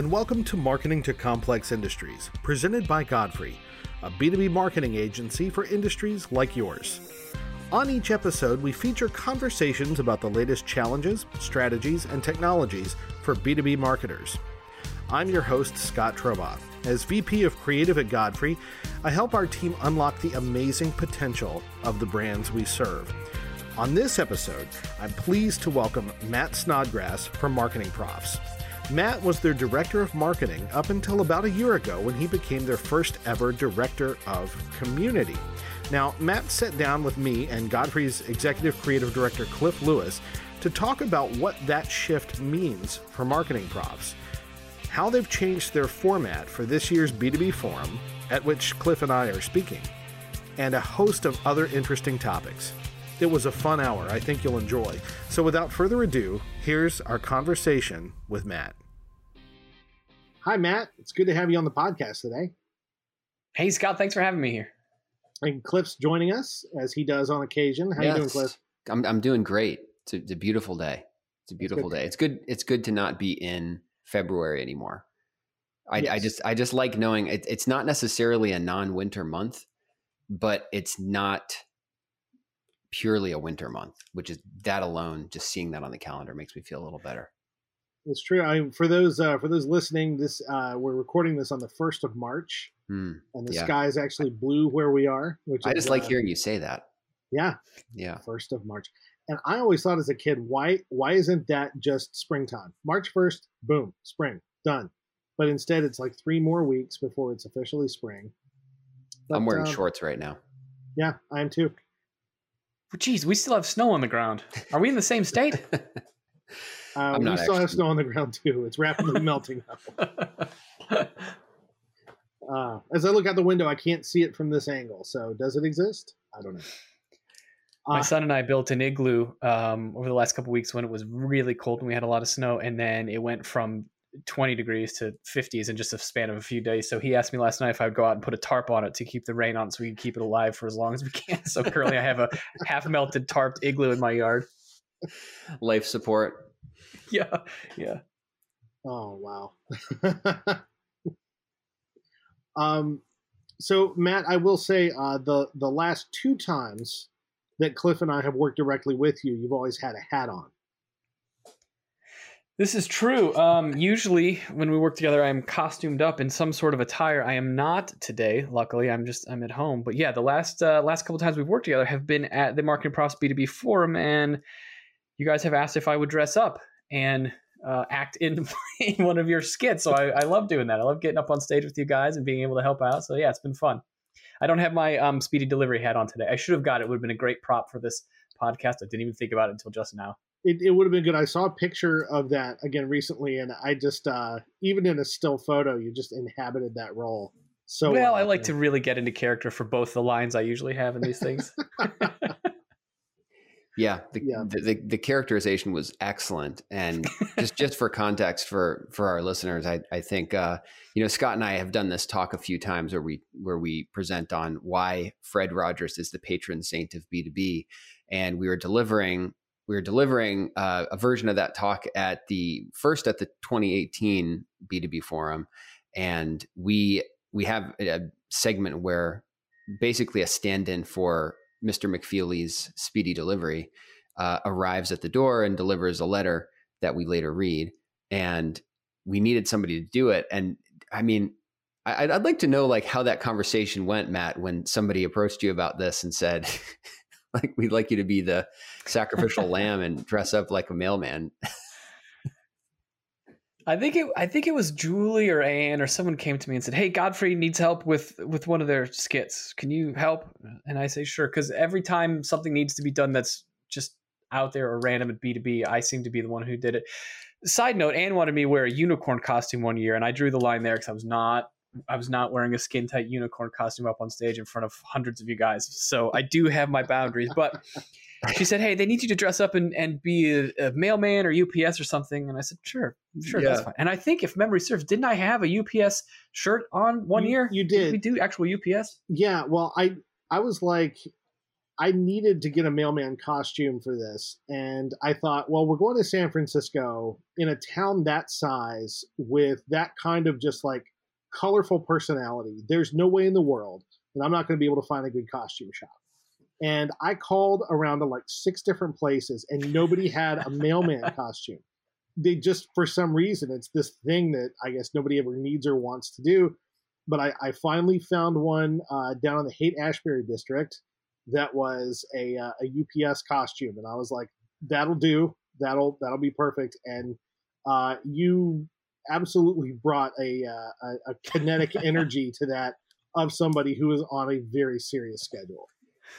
and welcome to Marketing to Complex Industries, presented by Godfrey, a B2B marketing agency for industries like yours. On each episode, we feature conversations about the latest challenges, strategies, and technologies for B2B marketers. I'm your host, Scott Trobaugh. As VP of Creative at Godfrey, I help our team unlock the amazing potential of the brands we serve. On this episode, I'm pleased to welcome Matt Snodgrass from Marketing Profs. Matt was their director of marketing up until about a year ago when he became their first ever director of community. Now, Matt sat down with me and Godfrey's executive creative director, Cliff Lewis, to talk about what that shift means for marketing profs, how they've changed their format for this year's B2B forum, at which Cliff and I are speaking, and a host of other interesting topics. It was a fun hour. I think you'll enjoy. So, without further ado, here's our conversation with Matt. Hi, Matt. It's good to have you on the podcast today. Hey, Scott. Thanks for having me here. And Cliff's joining us as he does on occasion. How yes. you doing, Cliff? I'm I'm doing great. It's a, it's a beautiful day. It's a beautiful day. It's good. It's good to not be in February anymore. I, yes. I just I just like knowing it, it's not necessarily a non-winter month, but it's not purely a winter month, which is that alone, just seeing that on the calendar makes me feel a little better. It's true. I, for those uh, for those listening, this uh, we're recording this on the first of March, mm, and the yeah. sky is actually blue where we are. Which I is, just like uh, hearing you say that. Yeah, yeah. First of March, and I always thought as a kid, why why isn't that just springtime? March first, boom, spring, done. But instead, it's like three more weeks before it's officially spring. But, I'm wearing um, shorts right now. Yeah, I am too. Geez, we still have snow on the ground. Are we in the same state? Uh, we still actually. have snow on the ground too. It's rapidly melting Uh, as I look out the window, I can't see it from this angle. So, does it exist? I don't know. My uh, son and I built an igloo um, over the last couple weeks when it was really cold and we had a lot of snow, and then it went from 20 degrees to 50s in just a span of a few days. So he asked me last night if I would go out and put a tarp on it to keep the rain on, so we can keep it alive for as long as we can. So currently, I have a half melted tarped igloo in my yard. Life support. yeah, yeah. Oh wow. um, so Matt, I will say uh, the the last two times that Cliff and I have worked directly with you, you've always had a hat on. This is true. Um, usually, when we work together, I'm costumed up in some sort of attire. I am not today. Luckily, I'm just I'm at home. But yeah, the last uh, last couple times we've worked together have been at the Marketing Profs B2B forum, and you guys have asked if I would dress up and uh, act in, in one of your skits. So I, I, love doing that. I love getting up on stage with you guys and being able to help out. So yeah, it's been fun. I don't have my um, speedy delivery hat on today. I should have got it would have been a great prop for this podcast. I didn't even think about it until just now. It, it would have been good. I saw a picture of that again recently, and I just uh, even in a still photo, you just inhabited that role. So well, I like to really get into character for both the lines I usually have in these things. Yeah, the, yeah. The, the, the characterization was excellent, and just just for context for for our listeners, I I think uh, you know Scott and I have done this talk a few times where we where we present on why Fred Rogers is the patron saint of B two B, and we were delivering we were delivering uh, a version of that talk at the first at the 2018 B2B forum, and we we have a segment where basically a stand-in for Mr. McFeely's speedy delivery, uh, arrives at the door and delivers a letter that we later read. And we needed somebody to do it. And I mean, I'd, I'd like to know like how that conversation went, Matt, when somebody approached you about this and said, like, we'd like you to be the sacrificial lamb and dress up like a mailman. I think it. I think it was Julie or Anne or someone came to me and said, "Hey, Godfrey needs help with with one of their skits. Can you help?" And I say, "Sure," because every time something needs to be done that's just out there or random at B two B, I seem to be the one who did it. Side note: Anne wanted me to wear a unicorn costume one year, and I drew the line there because I was not. I was not wearing a skin tight unicorn costume up on stage in front of hundreds of you guys. So I do have my boundaries, but she said, "Hey, they need you to dress up and, and be a, a mailman or UPS or something." And I said, "Sure, sure, yeah. that's fine." And I think, if memory serves, didn't I have a UPS shirt on one you, year? You did. did. we do actual UPS? Yeah. Well, I I was like, I needed to get a mailman costume for this, and I thought, well, we're going to San Francisco in a town that size with that kind of just like colorful personality. There's no way in the world that I'm not going to be able to find a good costume shop. And I called around to like six different places, and nobody had a mailman costume. They just, for some reason, it's this thing that I guess nobody ever needs or wants to do. But I, I finally found one uh, down in the Haight Ashbury district that was a, uh, a UPS costume, and I was like, "That'll do. That'll that'll be perfect." And uh, you absolutely brought a, uh, a, a kinetic energy to that of somebody who is on a very serious schedule,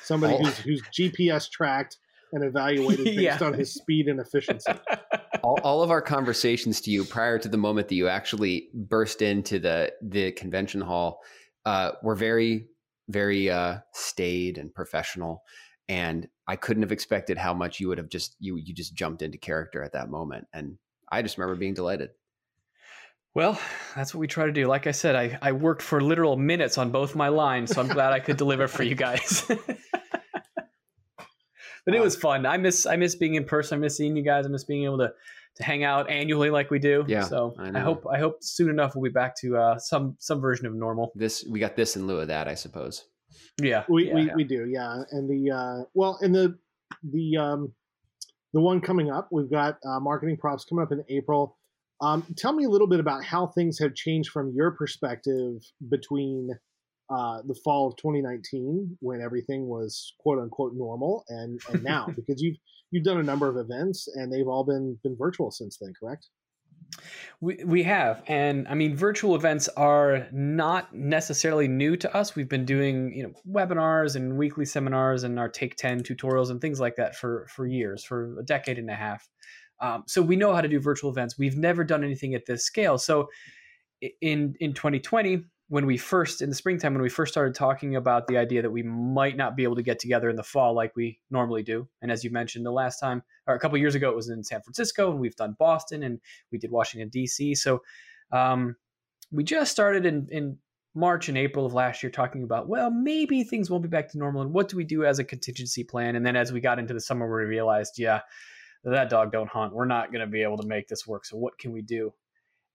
somebody oh. who's who's GPS tracked and evaluated based yeah. on his speed and efficiency. all, all, of our conversations to you prior to the moment that you actually burst into the the convention hall uh, were very very uh, staid and professional and i couldn't have expected how much you would have just you you just jumped into character at that moment and i just remember being delighted well, that's what we try to do. Like I said, I, I worked for literal minutes on both my lines, so I'm glad I could deliver for you guys. but it was fun. I miss I miss being in person. I miss seeing you guys. I miss being able to to hang out annually like we do. Yeah. So I, I hope I hope soon enough we'll be back to uh, some some version of normal. This we got this in lieu of that, I suppose. Yeah. We yeah, we, yeah. we do, yeah. And the uh well and the the um the one coming up, we've got uh, marketing profs coming up in April. Um, tell me a little bit about how things have changed from your perspective between uh, the fall of 2019, when everything was quote unquote normal, and, and now, because you've you've done a number of events and they've all been been virtual since then, correct? We, we have and i mean virtual events are not necessarily new to us we've been doing you know webinars and weekly seminars and our take 10 tutorials and things like that for for years for a decade and a half um, so we know how to do virtual events. We've never done anything at this scale. So in in 2020, when we first in the springtime, when we first started talking about the idea that we might not be able to get together in the fall like we normally do, and as you mentioned, the last time or a couple years ago, it was in San Francisco, and we've done Boston, and we did Washington D.C. So um, we just started in in March and April of last year talking about, well, maybe things won't be back to normal, and what do we do as a contingency plan? And then as we got into the summer, we realized, yeah, that dog don't hunt. We're not going to be able to make this work. So what can we do?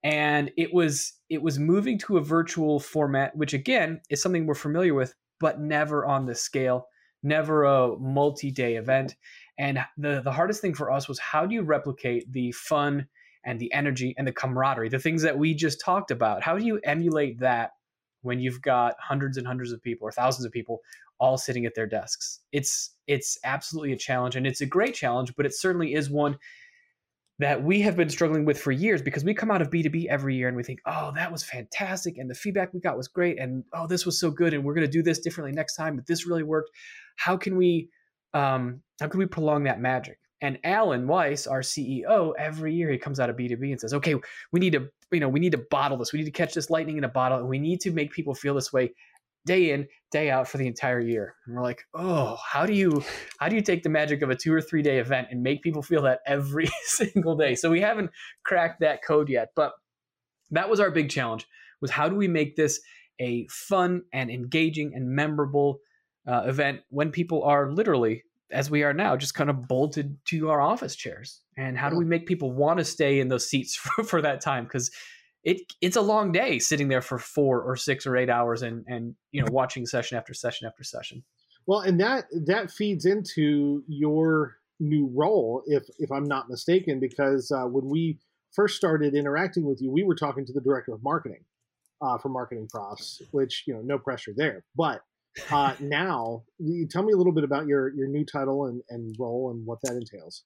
And it was it was moving to a virtual format, which again is something we're familiar with, but never on this scale, never a multi-day event. And the the hardest thing for us was how do you replicate the fun and the energy and the camaraderie, the things that we just talked about? How do you emulate that when you've got hundreds and hundreds of people or thousands of people all sitting at their desks. It's it's absolutely a challenge and it's a great challenge, but it certainly is one that we have been struggling with for years because we come out of B2B every year and we think, "Oh, that was fantastic and the feedback we got was great and oh, this was so good and we're going to do this differently next time, but this really worked. How can we um how can we prolong that magic?" And Allen Weiss, our CEO, every year he comes out of B2B and says, "Okay, we need to, you know, we need to bottle this. We need to catch this lightning in a bottle and we need to make people feel this way day in day out for the entire year. And we're like oh how do you how do you take the magic of a two or three day event and make people feel that every single day? So we haven't cracked that code yet but that was our big challenge was how do we make this a fun and engaging and memorable uh, event when people are literally as we are now just kind of bolted to our office chairs? And how do we make people want to stay in those seats for, for that time? Because it it's a long day sitting there for four or six or eight hours and and you know watching session after session after session. Well, and that that feeds into your new role, if if I'm not mistaken, because uh, when we first started interacting with you, we were talking to the director of marketing uh, for Marketing Profs, which you know no pressure there. But uh, now, tell me a little bit about your your new title and, and role and what that entails.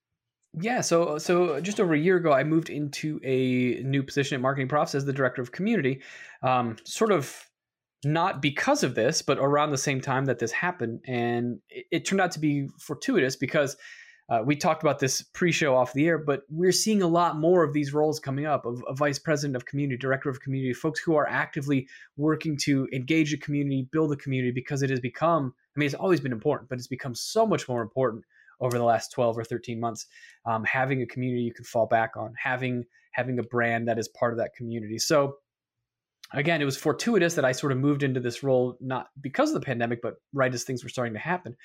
Yeah, so so just over a year ago, I moved into a new position at Marketing Profs as the director of community. Um, sort of not because of this, but around the same time that this happened, and it, it turned out to be fortuitous because uh, we talked about this pre-show off the air, but we're seeing a lot more of these roles coming up of a vice president of community, director of community, folks who are actively working to engage the community, build the community, because it has become. I mean, it's always been important, but it's become so much more important over the last 12 or 13 months um, having a community you can fall back on having having a brand that is part of that community. So again it was fortuitous that i sort of moved into this role not because of the pandemic but right as things were starting to happen.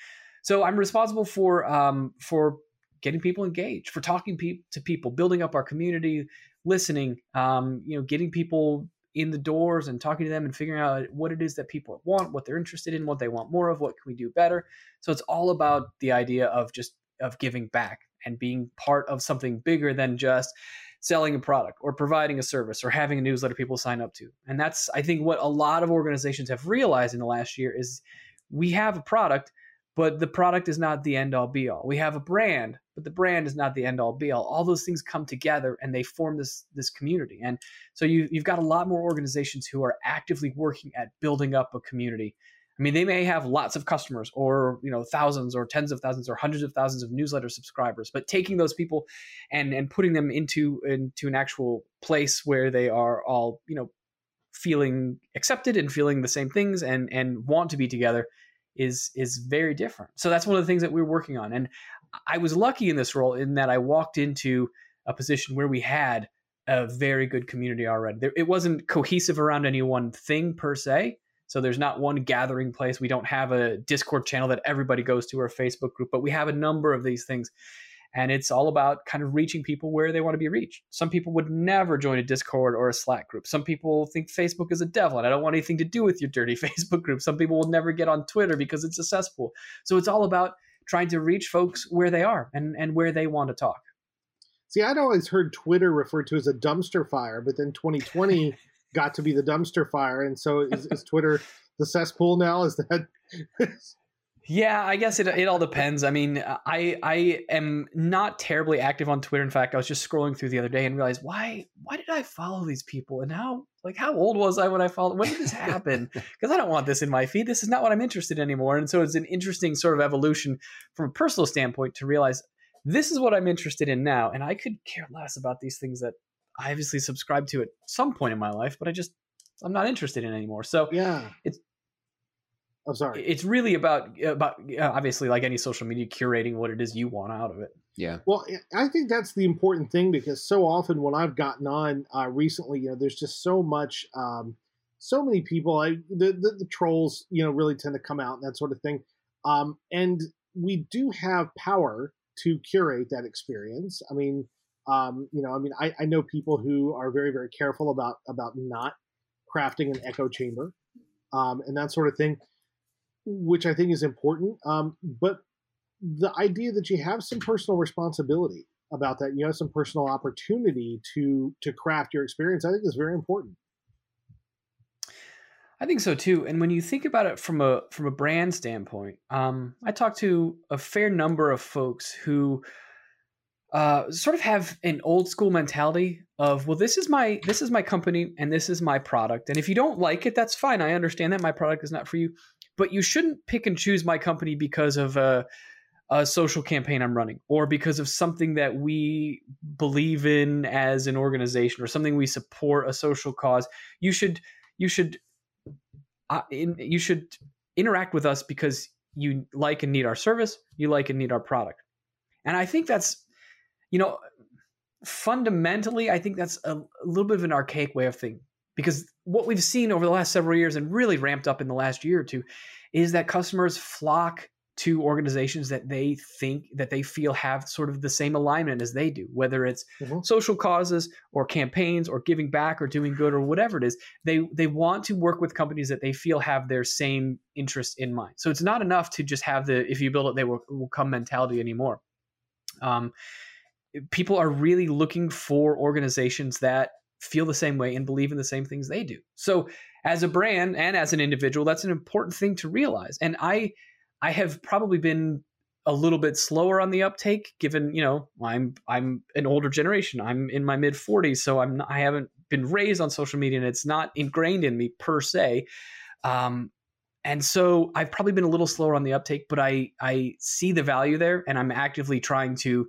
So I'm responsible for um, for getting people engaged, for talking pe- to people, building up our community, listening, um, you know, getting people in the doors and talking to them and figuring out what it is that people want, what they're interested in, what they want more of, what can we do better. So it's all about the idea of just of giving back and being part of something bigger than just selling a product or providing a service or having a newsletter people sign up to. And that's I think what a lot of organizations have realized in the last year is we have a product but the product is not the end all be all. We have a brand, but the brand is not the end all be all. All those things come together and they form this this community. And so you you've got a lot more organizations who are actively working at building up a community. I mean, they may have lots of customers or, you know, thousands or tens of thousands or hundreds of thousands of newsletter subscribers, but taking those people and and putting them into into an actual place where they are all, you know, feeling accepted and feeling the same things and and want to be together is is very different. So that's one of the things that we are working on. And I was lucky in this role in that I walked into a position where we had a very good community already. There, it wasn't cohesive around any one thing per se. So there's not one gathering place. We don't have a Discord channel that everybody goes to or a Facebook group, but we have a number of these things and it's all about kind of reaching people where they want to be reached. Some people would never join a Discord or a Slack group. Some people think Facebook is a devil and I don't want anything to do with your dirty Facebook group. Some people will never get on Twitter because it's a cesspool. So it's all about trying to reach folks where they are and, and where they want to talk. See, I'd always heard Twitter referred to as a dumpster fire, but then 2020 got to be the dumpster fire. And so is, is Twitter the cesspool now? Is that yeah, I guess it it all depends. I mean, I I am not terribly active on Twitter. In fact, I was just scrolling through the other day and realized why why did I follow these people and how like how old was I when I followed? When did this happen? Because I don't want this in my feed. This is not what I'm interested in anymore. And so it's an interesting sort of evolution from a personal standpoint to realize this is what I'm interested in now, and I could care less about these things that I obviously subscribed to at some point in my life, but I just I'm not interested in anymore. So yeah, it's I'm sorry. It's really about about obviously like any social media curating what it is you want out of it. Yeah. Well, I think that's the important thing because so often when I've gotten on uh, recently, you know, there's just so much, um, so many people. I the, the, the trolls, you know, really tend to come out and that sort of thing. Um, and we do have power to curate that experience. I mean, um, you know, I mean, I, I know people who are very very careful about about not crafting an echo chamber um, and that sort of thing which I think is important. Um, but the idea that you have some personal responsibility about that, you have some personal opportunity to to craft your experience, I think is very important. I think so too. And when you think about it from a from a brand standpoint, um, I talked to a fair number of folks who uh, sort of have an old school mentality of, well, this is my this is my company and this is my product, and if you don't like it, that's fine. I understand that my product is not for you but you shouldn't pick and choose my company because of a, a social campaign I'm running or because of something that we believe in as an organization or something we support a social cause. You should you should uh, in, you should interact with us because you like and need our service, you like and need our product. And I think that's you know fundamentally I think that's a, a little bit of an archaic way of thinking because what we've seen over the last several years and really ramped up in the last year or two is that customers flock to organizations that they think that they feel have sort of the same alignment as they do whether it's mm-hmm. social causes or campaigns or giving back or doing good or whatever it is they they want to work with companies that they feel have their same interests in mind so it's not enough to just have the if you build it they will, will come mentality anymore um, people are really looking for organizations that feel the same way and believe in the same things they do. So as a brand and as an individual, that's an important thing to realize. And I I have probably been a little bit slower on the uptake given, you know, I'm I'm an older generation. I'm in my mid 40s, so I'm not, I haven't been raised on social media and it's not ingrained in me per se. Um, and so I've probably been a little slower on the uptake, but I I see the value there and I'm actively trying to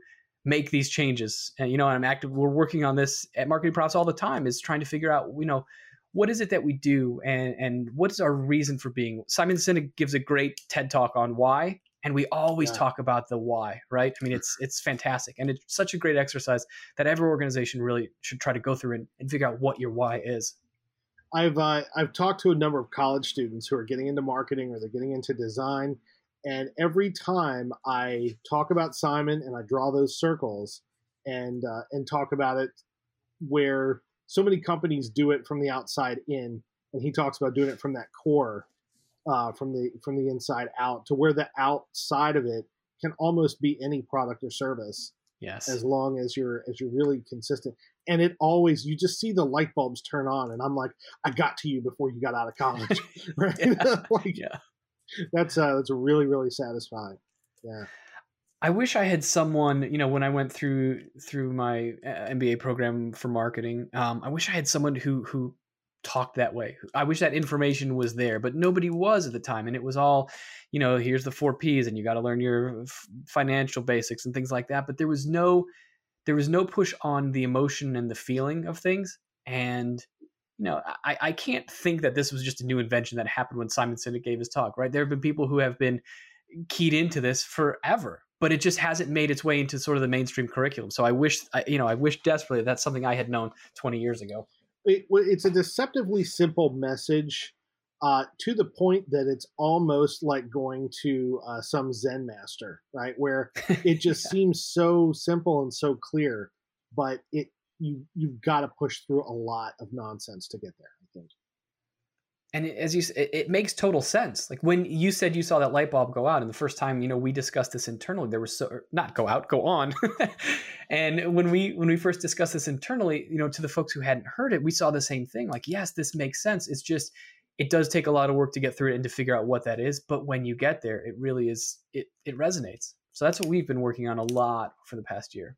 make these changes. And, you know, I'm active. We're working on this at Marketing Profs all the time. Is trying to figure out, you know, what is it that we do, and and what's our reason for being. Simon Sinek gives a great TED talk on why, and we always yeah. talk about the why, right? I mean, it's it's fantastic, and it's such a great exercise that every organization really should try to go through and, and figure out what your why is. I've uh, I've talked to a number of college students who are getting into marketing or they're getting into design, And every time I talk about Simon and I draw those circles and uh, and talk about it where so many companies do it from the outside in, and he talks about doing it from that core, uh, from the from the inside out, to where the outside of it can almost be any product or service. Yes. As long as you're as you're really consistent, and it always you just see the light bulbs turn on, and I'm like, I got to you before you got out of college, right? yeah. like, yeah. That's uh, that's really really satisfying. Yeah. I wish I had someone, you know, when I went through through my uh, MBA program for marketing. Um, I wish I had someone who who talked that way. I wish that information was there, but nobody was at the time, and it was all, you know, here's the four P's, and you got to learn your f- financial basics and things like that. But there was no there was no push on the emotion and the feeling of things, and you know, I, I can't think that this was just a new invention that happened when Simon Sinek gave his talk, right? There have been people who have been keyed into this forever, but it just hasn't made its way into sort of the mainstream curriculum. So I wish, you know, I wish desperately that's something I had known 20 years ago. It, it's a deceptively simple message uh, to the point that it's almost like going to uh, some Zen master, right? Where it just yeah. seems so simple and so clear, but it you you've got to push through a lot of nonsense to get there. I think. And as you, it, it makes total sense. Like when you said you saw that light bulb go out, and the first time you know we discussed this internally, there was so not go out, go on. and when we when we first discussed this internally, you know, to the folks who hadn't heard it, we saw the same thing. Like, yes, this makes sense. It's just it does take a lot of work to get through it and to figure out what that is. But when you get there, it really is it it resonates. So that's what we've been working on a lot for the past year.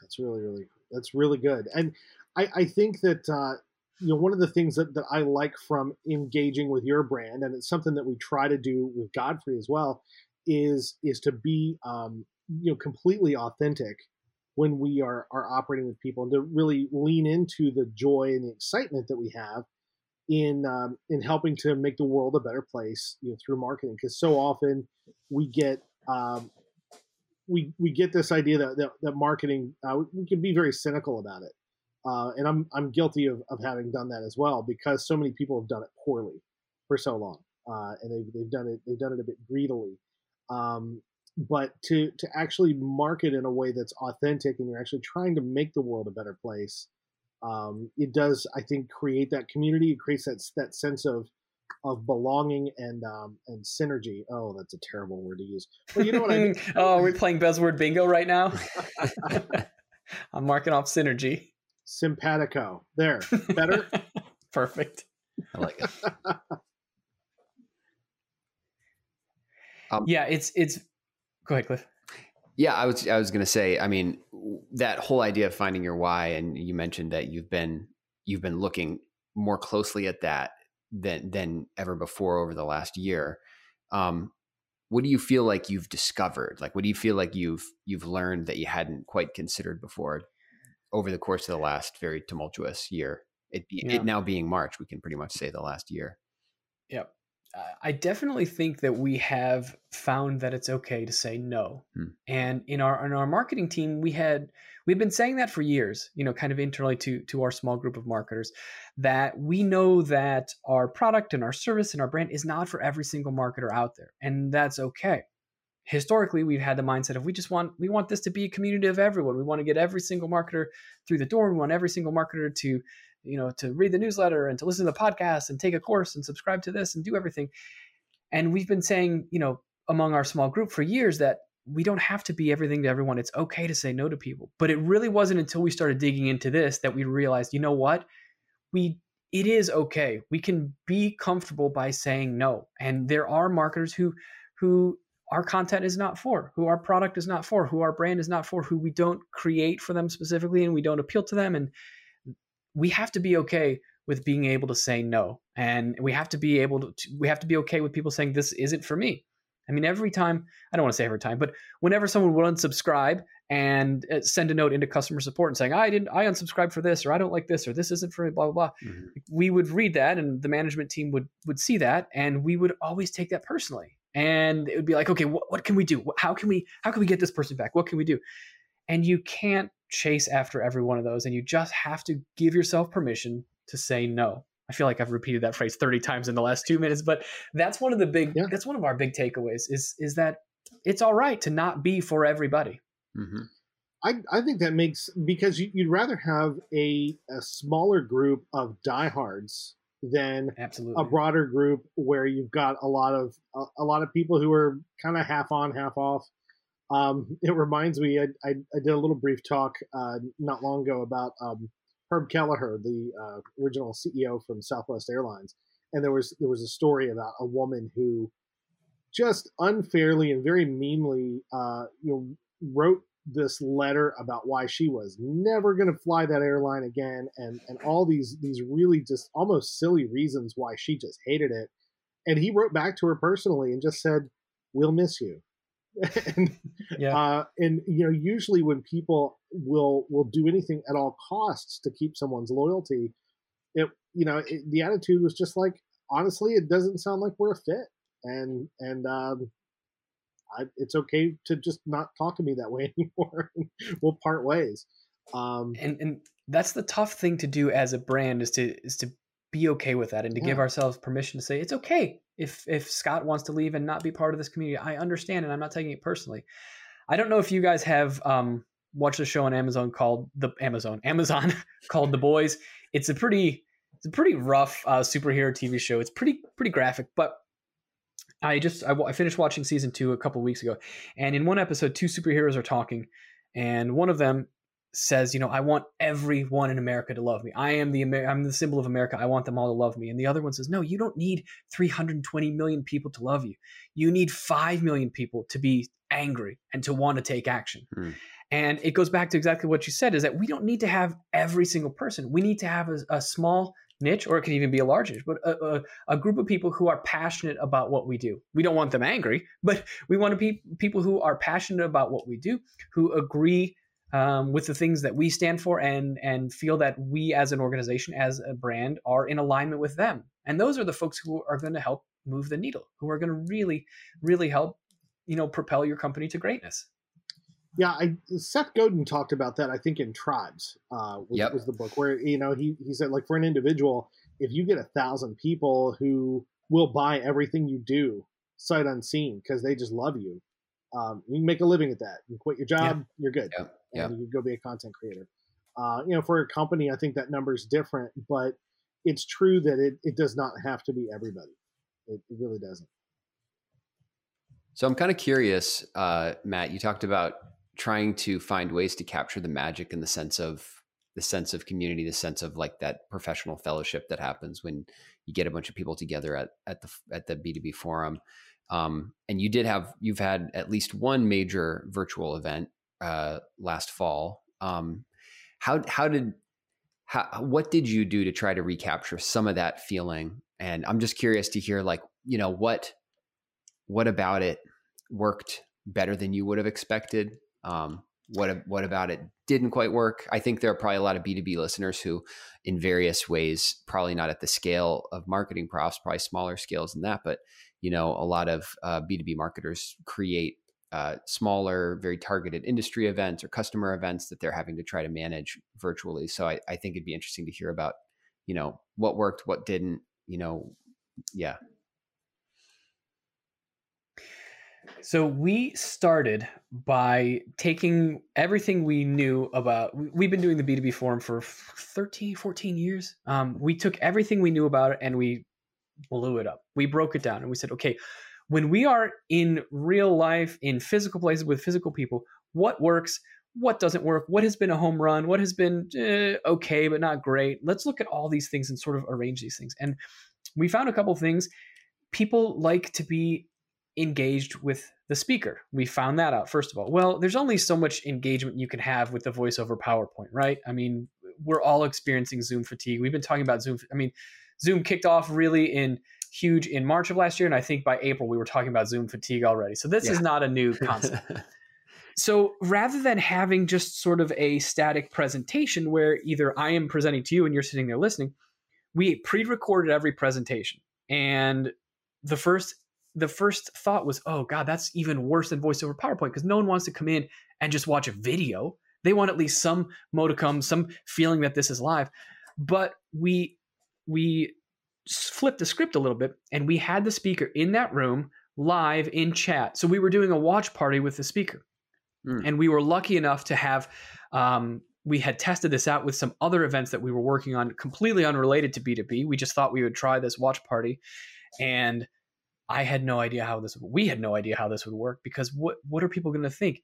That's really really that's really good. And I, I think that uh, you know one of the things that, that I like from engaging with your brand, and it's something that we try to do with Godfrey as well, is is to be um, you know completely authentic when we are are operating with people, and to really lean into the joy and the excitement that we have in um, in helping to make the world a better place you know through marketing because so often we get um, we we get this idea that that, that marketing uh, we can be very cynical about it, uh, and I'm I'm guilty of, of having done that as well because so many people have done it poorly for so long, uh, and they've they've done it they've done it a bit greedily. Um, but to to actually market in a way that's authentic and you're actually trying to make the world a better place, um, it does I think create that community. It creates that that sense of of belonging and um, and synergy. Oh, that's a terrible word to use. But you know what I mean? oh, we're playing buzzword bingo right now. I'm marking off synergy. Simpatico. There. Better? Perfect. I like it. um, yeah, it's it's go ahead, Cliff. Yeah, I was I was gonna say, I mean, that whole idea of finding your why, and you mentioned that you've been you've been looking more closely at that than than ever before over the last year. Um, what do you feel like you've discovered? Like, what do you feel like you've you've learned that you hadn't quite considered before over the course of the last very tumultuous year? It, yeah. it now being March, we can pretty much say the last year. Yep. I definitely think that we have found that it's okay to say no. Hmm. And in our in our marketing team, we had we've been saying that for years, you know, kind of internally to to our small group of marketers, that we know that our product and our service and our brand is not for every single marketer out there, and that's okay. Historically, we've had the mindset of we just want we want this to be a community of everyone. We want to get every single marketer through the door. We want every single marketer to you know to read the newsletter and to listen to the podcast and take a course and subscribe to this and do everything. And we've been saying, you know, among our small group for years that we don't have to be everything to everyone. It's okay to say no to people. But it really wasn't until we started digging into this that we realized, you know what? We it is okay. We can be comfortable by saying no. And there are marketers who who our content is not for, who our product is not for, who our brand is not for, who we don't create for them specifically and we don't appeal to them and we have to be okay with being able to say no. And we have to be able to we have to be okay with people saying this isn't for me. I mean, every time, I don't want to say every time, but whenever someone would unsubscribe and uh, send a note into customer support and saying, I didn't, I unsubscribed for this, or I don't like this, or this isn't for me, blah, blah, blah. Mm-hmm. We would read that and the management team would, would see that. And we would always take that personally. And it would be like, okay, what, what can we do? How can we, how can we get this person back? What can we do? And you can't chase after every one of those. And you just have to give yourself permission to say no. I feel like I've repeated that phrase 30 times in the last two minutes, but that's one of the big, Yeah. that's one of our big takeaways is, is that it's all right to not be for everybody. hmm I, I think that makes because you, you'd rather have a, a smaller group of diehards than Absolutely. a broader group where you've got a lot of a, a lot of people who are kind of half on, half off. Um, it reminds me, I, I, I did a little brief talk uh, not long ago about um, Herb Kelleher, the uh, original CEO from Southwest Airlines, and there was there was a story about a woman who just unfairly and very meanly, uh, you know, wrote this letter about why she was never going to fly that airline again, and and all these these really just almost silly reasons why she just hated it. And he wrote back to her personally and just said, "We'll miss you." and Yeah. uh, and you know, usually when people will will do anything at all costs to keep someone's loyalty, it you know it, the attitude was just like, honestly, it doesn't sound like we're a fit, and and um, I, it's okay to just not talk to me that way anymore. we'll part ways. Um, and and that's the tough thing to do as a brand is to is to be okay with that and to give ourselves permission to say it's okay if if Scott wants to leave and not be part of this community. I understand and I'm not taking it personally. I don't know if you guys have um watched a show on Amazon called the Amazon Amazon called The Boys. It's a pretty it's a pretty rough uh, superhero TV show. It's pretty pretty graphic, but I just I, I finished watching season two a couple weeks ago, and in one episode, two superheroes are talking, and one of them says, you know, I want everyone in America to love me. I am the Amer- I'm the symbol of America. I want them all to love me. And the other one says, no, you don't need 320 million people to love you. You need 5 million people to be angry and to want to take action. Hmm. And it goes back to exactly what you said is that we don't need to have every single person. We need to have a, a small niche, or it can even be a large niche, but a, a, a group of people who are passionate about what we do. We don't want them angry, but we want to be people who are passionate about what we do, who agree um, with the things that we stand for and and feel that we as an organization as a brand are in alignment with them and those are the folks who are going to help move the needle who are going to really really help you know propel your company to greatness Yeah, I, Seth Godin talked about that. I think in Tribes uh, was, Yep. was the book where you know he he said like for an individual, if you get a thousand people who will buy everything you do sight unseen because they just love you, um, you can make a living at that. You quit your job, you're good, and you can go be a content creator. Uh, you know, for a company, I think that number is different, but it's true that it it does not have to be everybody. It, it really doesn't. So I'm kind of curious, uh, Matt. You talked about trying to find ways to capture the magic in the sense of the sense of community, the sense of like that professional fellowship that happens when you get a bunch of people together at at the at the B2B forum. Um, and you did have you've had at least one major virtual event uh, last fall. Um, how how did how what did you do to try to recapture some of that feeling? And I'm just curious to hear like you know what what about it worked better than you would have expected? Um, what what about it didn't quite work? I think there are probably a lot of B two B listeners who, in various ways, probably not at the scale of marketing profs, probably smaller scales than that, but you know, a lot of B two B marketers create uh, smaller, very targeted industry events or customer events that they're having to try to manage virtually. So I, I think it'd be interesting to hear about, you know, what worked, what didn't. You know, yeah. So we started by taking everything we knew about we- we've been doing the B2B forum for 13 14 years. Um, we took everything we knew about it and we blew it up. We broke it down and we said, okay, when we are in real life in physical places with physical people, what works? What doesn't work? What has been a home run? What has been eh, okay but not great? Let's look at all these things and sort of arrange these things. And we found a couple things. People like to be engaged with the speaker. We found that out, first of all. Well, there's only so much engagement you can have with the voice over PowerPoint, right? I mean, we're all experiencing Zoom fatigue. We've been talking about Zoom. I mean, Zoom kicked off really in huge in March of last year. And I think by April, we were talking about Zoom fatigue already. So this Yeah. is not a new concept. So rather than having just sort of a static presentation where either I am presenting to you and you're sitting there listening, we pre-recorded every presentation. And the first the first thought was, oh God, that's even worse than voice over PowerPoint because no one wants to come in and just watch a video. They want at least some modicum, some feeling that this is live. But we we flipped the script a little bit and we had the speaker in that room live in chat. So we were doing a watch party with the speaker. Mm. And we were lucky enough to have um, we had tested this out with some other events that we were working on completely unrelated to B2B. We just thought we would try this watch party and I had no idea how this we had no idea how this would work because what what are people going to think?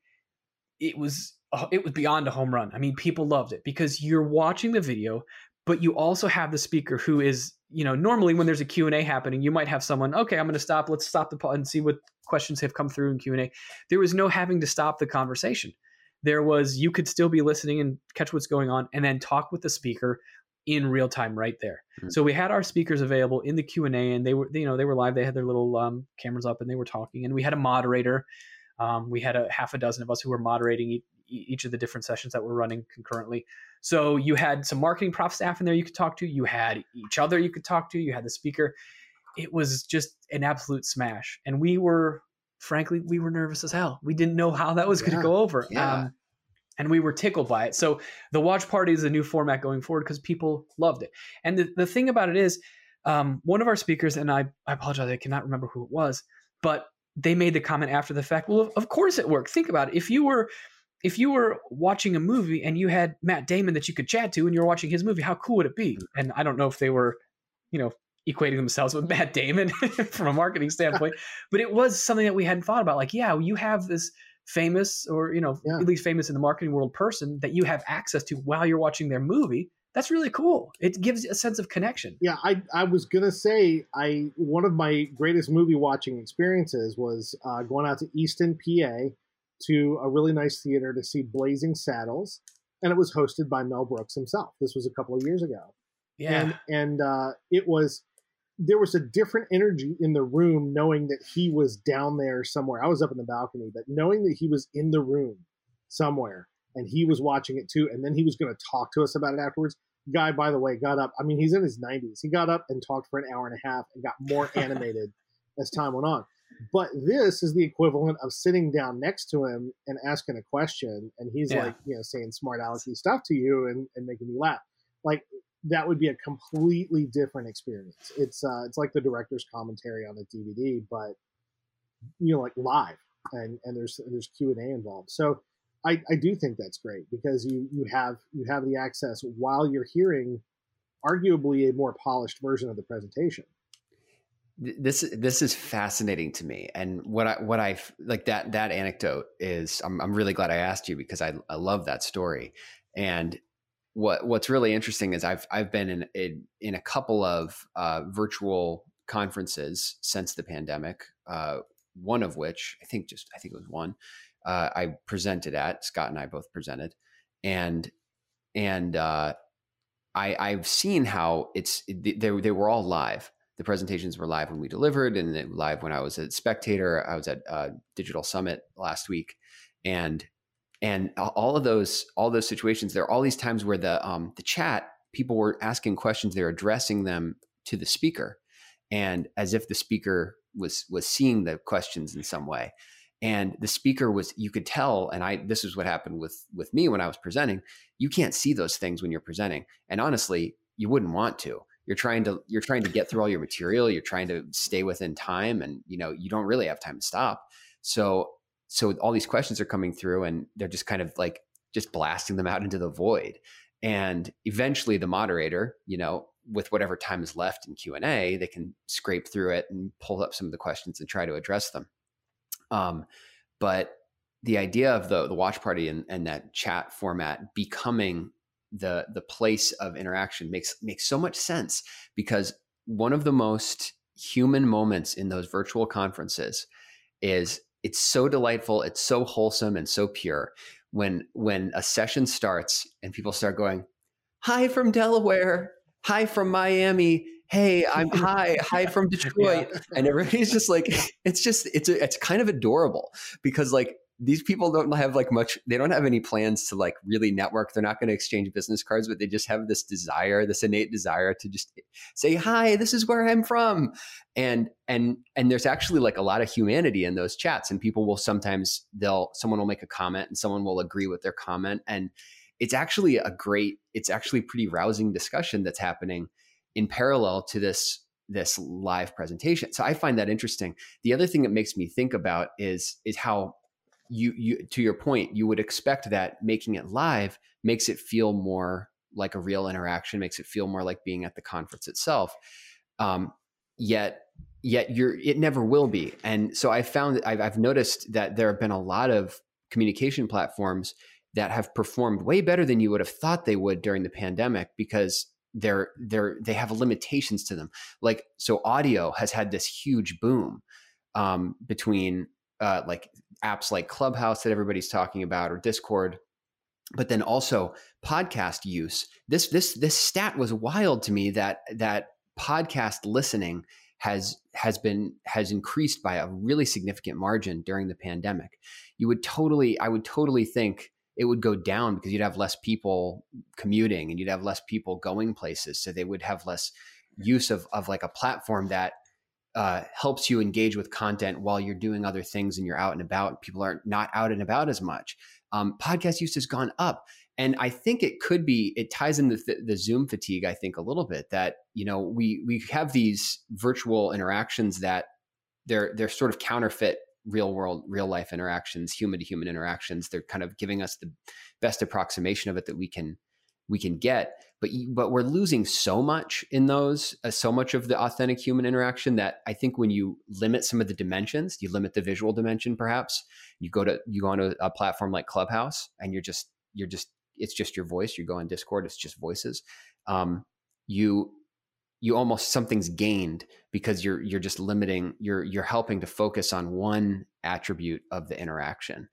It was uh, it was beyond a home run. I mean, people loved it because you're watching the video, but you also have the speaker who is, you know, normally when there's a Q&A happening, you might have someone, okay, I'm going to stop, let's stop the and see what questions have come through in Q&A. There was no having to stop the conversation. There was you could still be listening and catch what's going on and then talk with the speaker in real time right there. Mm-hmm. So we had our speakers available in the Q and A, and they were you know they were live. They had their little um, cameras up and they were talking, and we had a moderator. Um, we had a half a dozen of us who were moderating each of the different sessions that were running concurrently. So you had some marketing prof staff in there you could talk to. You had each other you could talk to. You had the speaker. It was just an absolute smash, and we were, frankly, we were nervous as hell. We didn't know how that was yeah. going to go over, yeah. um, and we were tickled by it. So the watch party is a new format going forward because people loved it. And the, the thing about it is, um, one of our speakers, and I, I apologize, I cannot remember who it was, but they made the comment after the fact. Well, of, course it worked. Think about it. If you were if you were watching a movie and you had Matt Damon that you could chat to and you're watching his movie, how cool would it be? Mm. And I don't know if they were, you know, equating themselves with Matt Damon from a marketing standpoint, but it was something that we hadn't thought about. Like, yeah, you have this famous or, you know, yeah. at least famous in the marketing world person that you have access to while you're watching their movie. That's really cool. It gives a sense of connection. Yeah, I, I was gonna say I one of my greatest movie watching experiences was uh, going out to Easton, PA, to a really nice theater to see Blazing Saddles, and it was hosted by Mel Brooks himself. This was a couple of years ago. Yeah, and, and uh, it was there was a different energy in the room knowing that he was down there somewhere. I was up in the balcony, but knowing that he was in the room somewhere and he was watching it too, and then he was going to talk to us about it afterwards. Guy, by the way, got up. I mean, he's in his 90s. He got up and talked for an hour and a half and got more animated as time went on. But this is the equivalent of sitting down next to him and asking a question, and he's yeah. like, you know, saying smart alecky stuff to you and, and making you laugh. Like that would be a completely different experience. It's uh, it's like the director's commentary on a DVD, but you know, like live, and and there's there's Q and A involved. So I, I do think that's great because you you have you have the access while you're hearing arguably a more polished version of the presentation this this is fascinating to me and what i what i like that that anecdote is i'm, I'm really glad i asked you because i, I love that story and what what's really interesting is i've i've been in in, in a couple of uh, virtual conferences since the pandemic uh, one of which i think just i think it was one uh, i presented at scott and i both presented and and uh, I, I've seen how it's they, they were all live the presentations were live when we delivered and live when I was at Spectator. I was at uh, Digital Summit last week, and and all of those all those situations. There are all these times where the um, the chat people were asking questions. They're addressing them to the speaker, and as if the speaker was was seeing the questions in some way. And the speaker was you could tell, and I this is what happened with with me when I was presenting. You can't see those things when you're presenting, and honestly, you wouldn't want to you're trying to you're trying to get through all your material you're trying to stay within time and you know you don't really have time to stop so so all these questions are coming through and they're just kind of like just blasting them out into the void. And eventually the moderator you know with whatever time is left in q&a they can scrape through it and pull up some of the questions and try to address them. Um, but the idea of the, the watch party and, and that chat format becoming the the place of interaction makes makes so much sense because one of the most human moments in those virtual conferences is it's so delightful it's so wholesome and so pure. When when a session starts and people start going hi from delaware. Hi from miami. Hey i'm hi hi from detroit. Yeah. and everybody's just like it's just it's a, it's kind of adorable because like these people don't have like much they don't have any plans to like really network they're not going to exchange business cards but they just have this desire this innate desire to just say hi this is where i'm from and and and there's actually like a lot of humanity in those chats and people will sometimes they'll someone will make a comment and someone will agree with their comment and it's actually a great it's actually pretty rousing discussion that's happening in parallel to this this live presentation. So I find that interesting. The other thing that makes me think about is is how you you to your point, you would expect that making it live makes it feel more like a real interaction, makes it feel more like being at the conference itself. Um, yet yet you're it never will be. And so I found I've, I've noticed that there have been a lot of communication platforms that have performed way better than you would have thought they would during the pandemic because they're they're they have limitations to them. Like so, audio has had this huge boom um, between uh, like apps like Clubhouse that everybody's talking about or Discord, but then also podcast use. This this this stat was wild to me that that podcast listening has has been has increased by a really significant margin during the pandemic. You would totally I would totally think it would go down because you'd have less people commuting and you'd have less people going places. So they would have less use of, of like a platform that uh, helps you engage with content while you're doing other things and you're out and about. People are not out and about as much. Um, podcast use has gone up. And I think it could be, it ties in the, the Zoom fatigue, I think, a little bit that, you know, we, we have these virtual interactions that they're, they're sort of counterfeit real world, real life interactions, human to human interactions. They're kind of giving us the best approximation of it that we can we can get. But but we're losing so much in those, uh, so much of the authentic human interaction that I think when you limit some of the dimensions, you limit the visual dimension. Perhaps you go to you go on a, a platform like Clubhouse, and you're just you're just it's just your voice. You go on Discord, it's just voices. Um, you you almost something's gained because you're you're just limiting you're you're helping to focus on one attribute of the interaction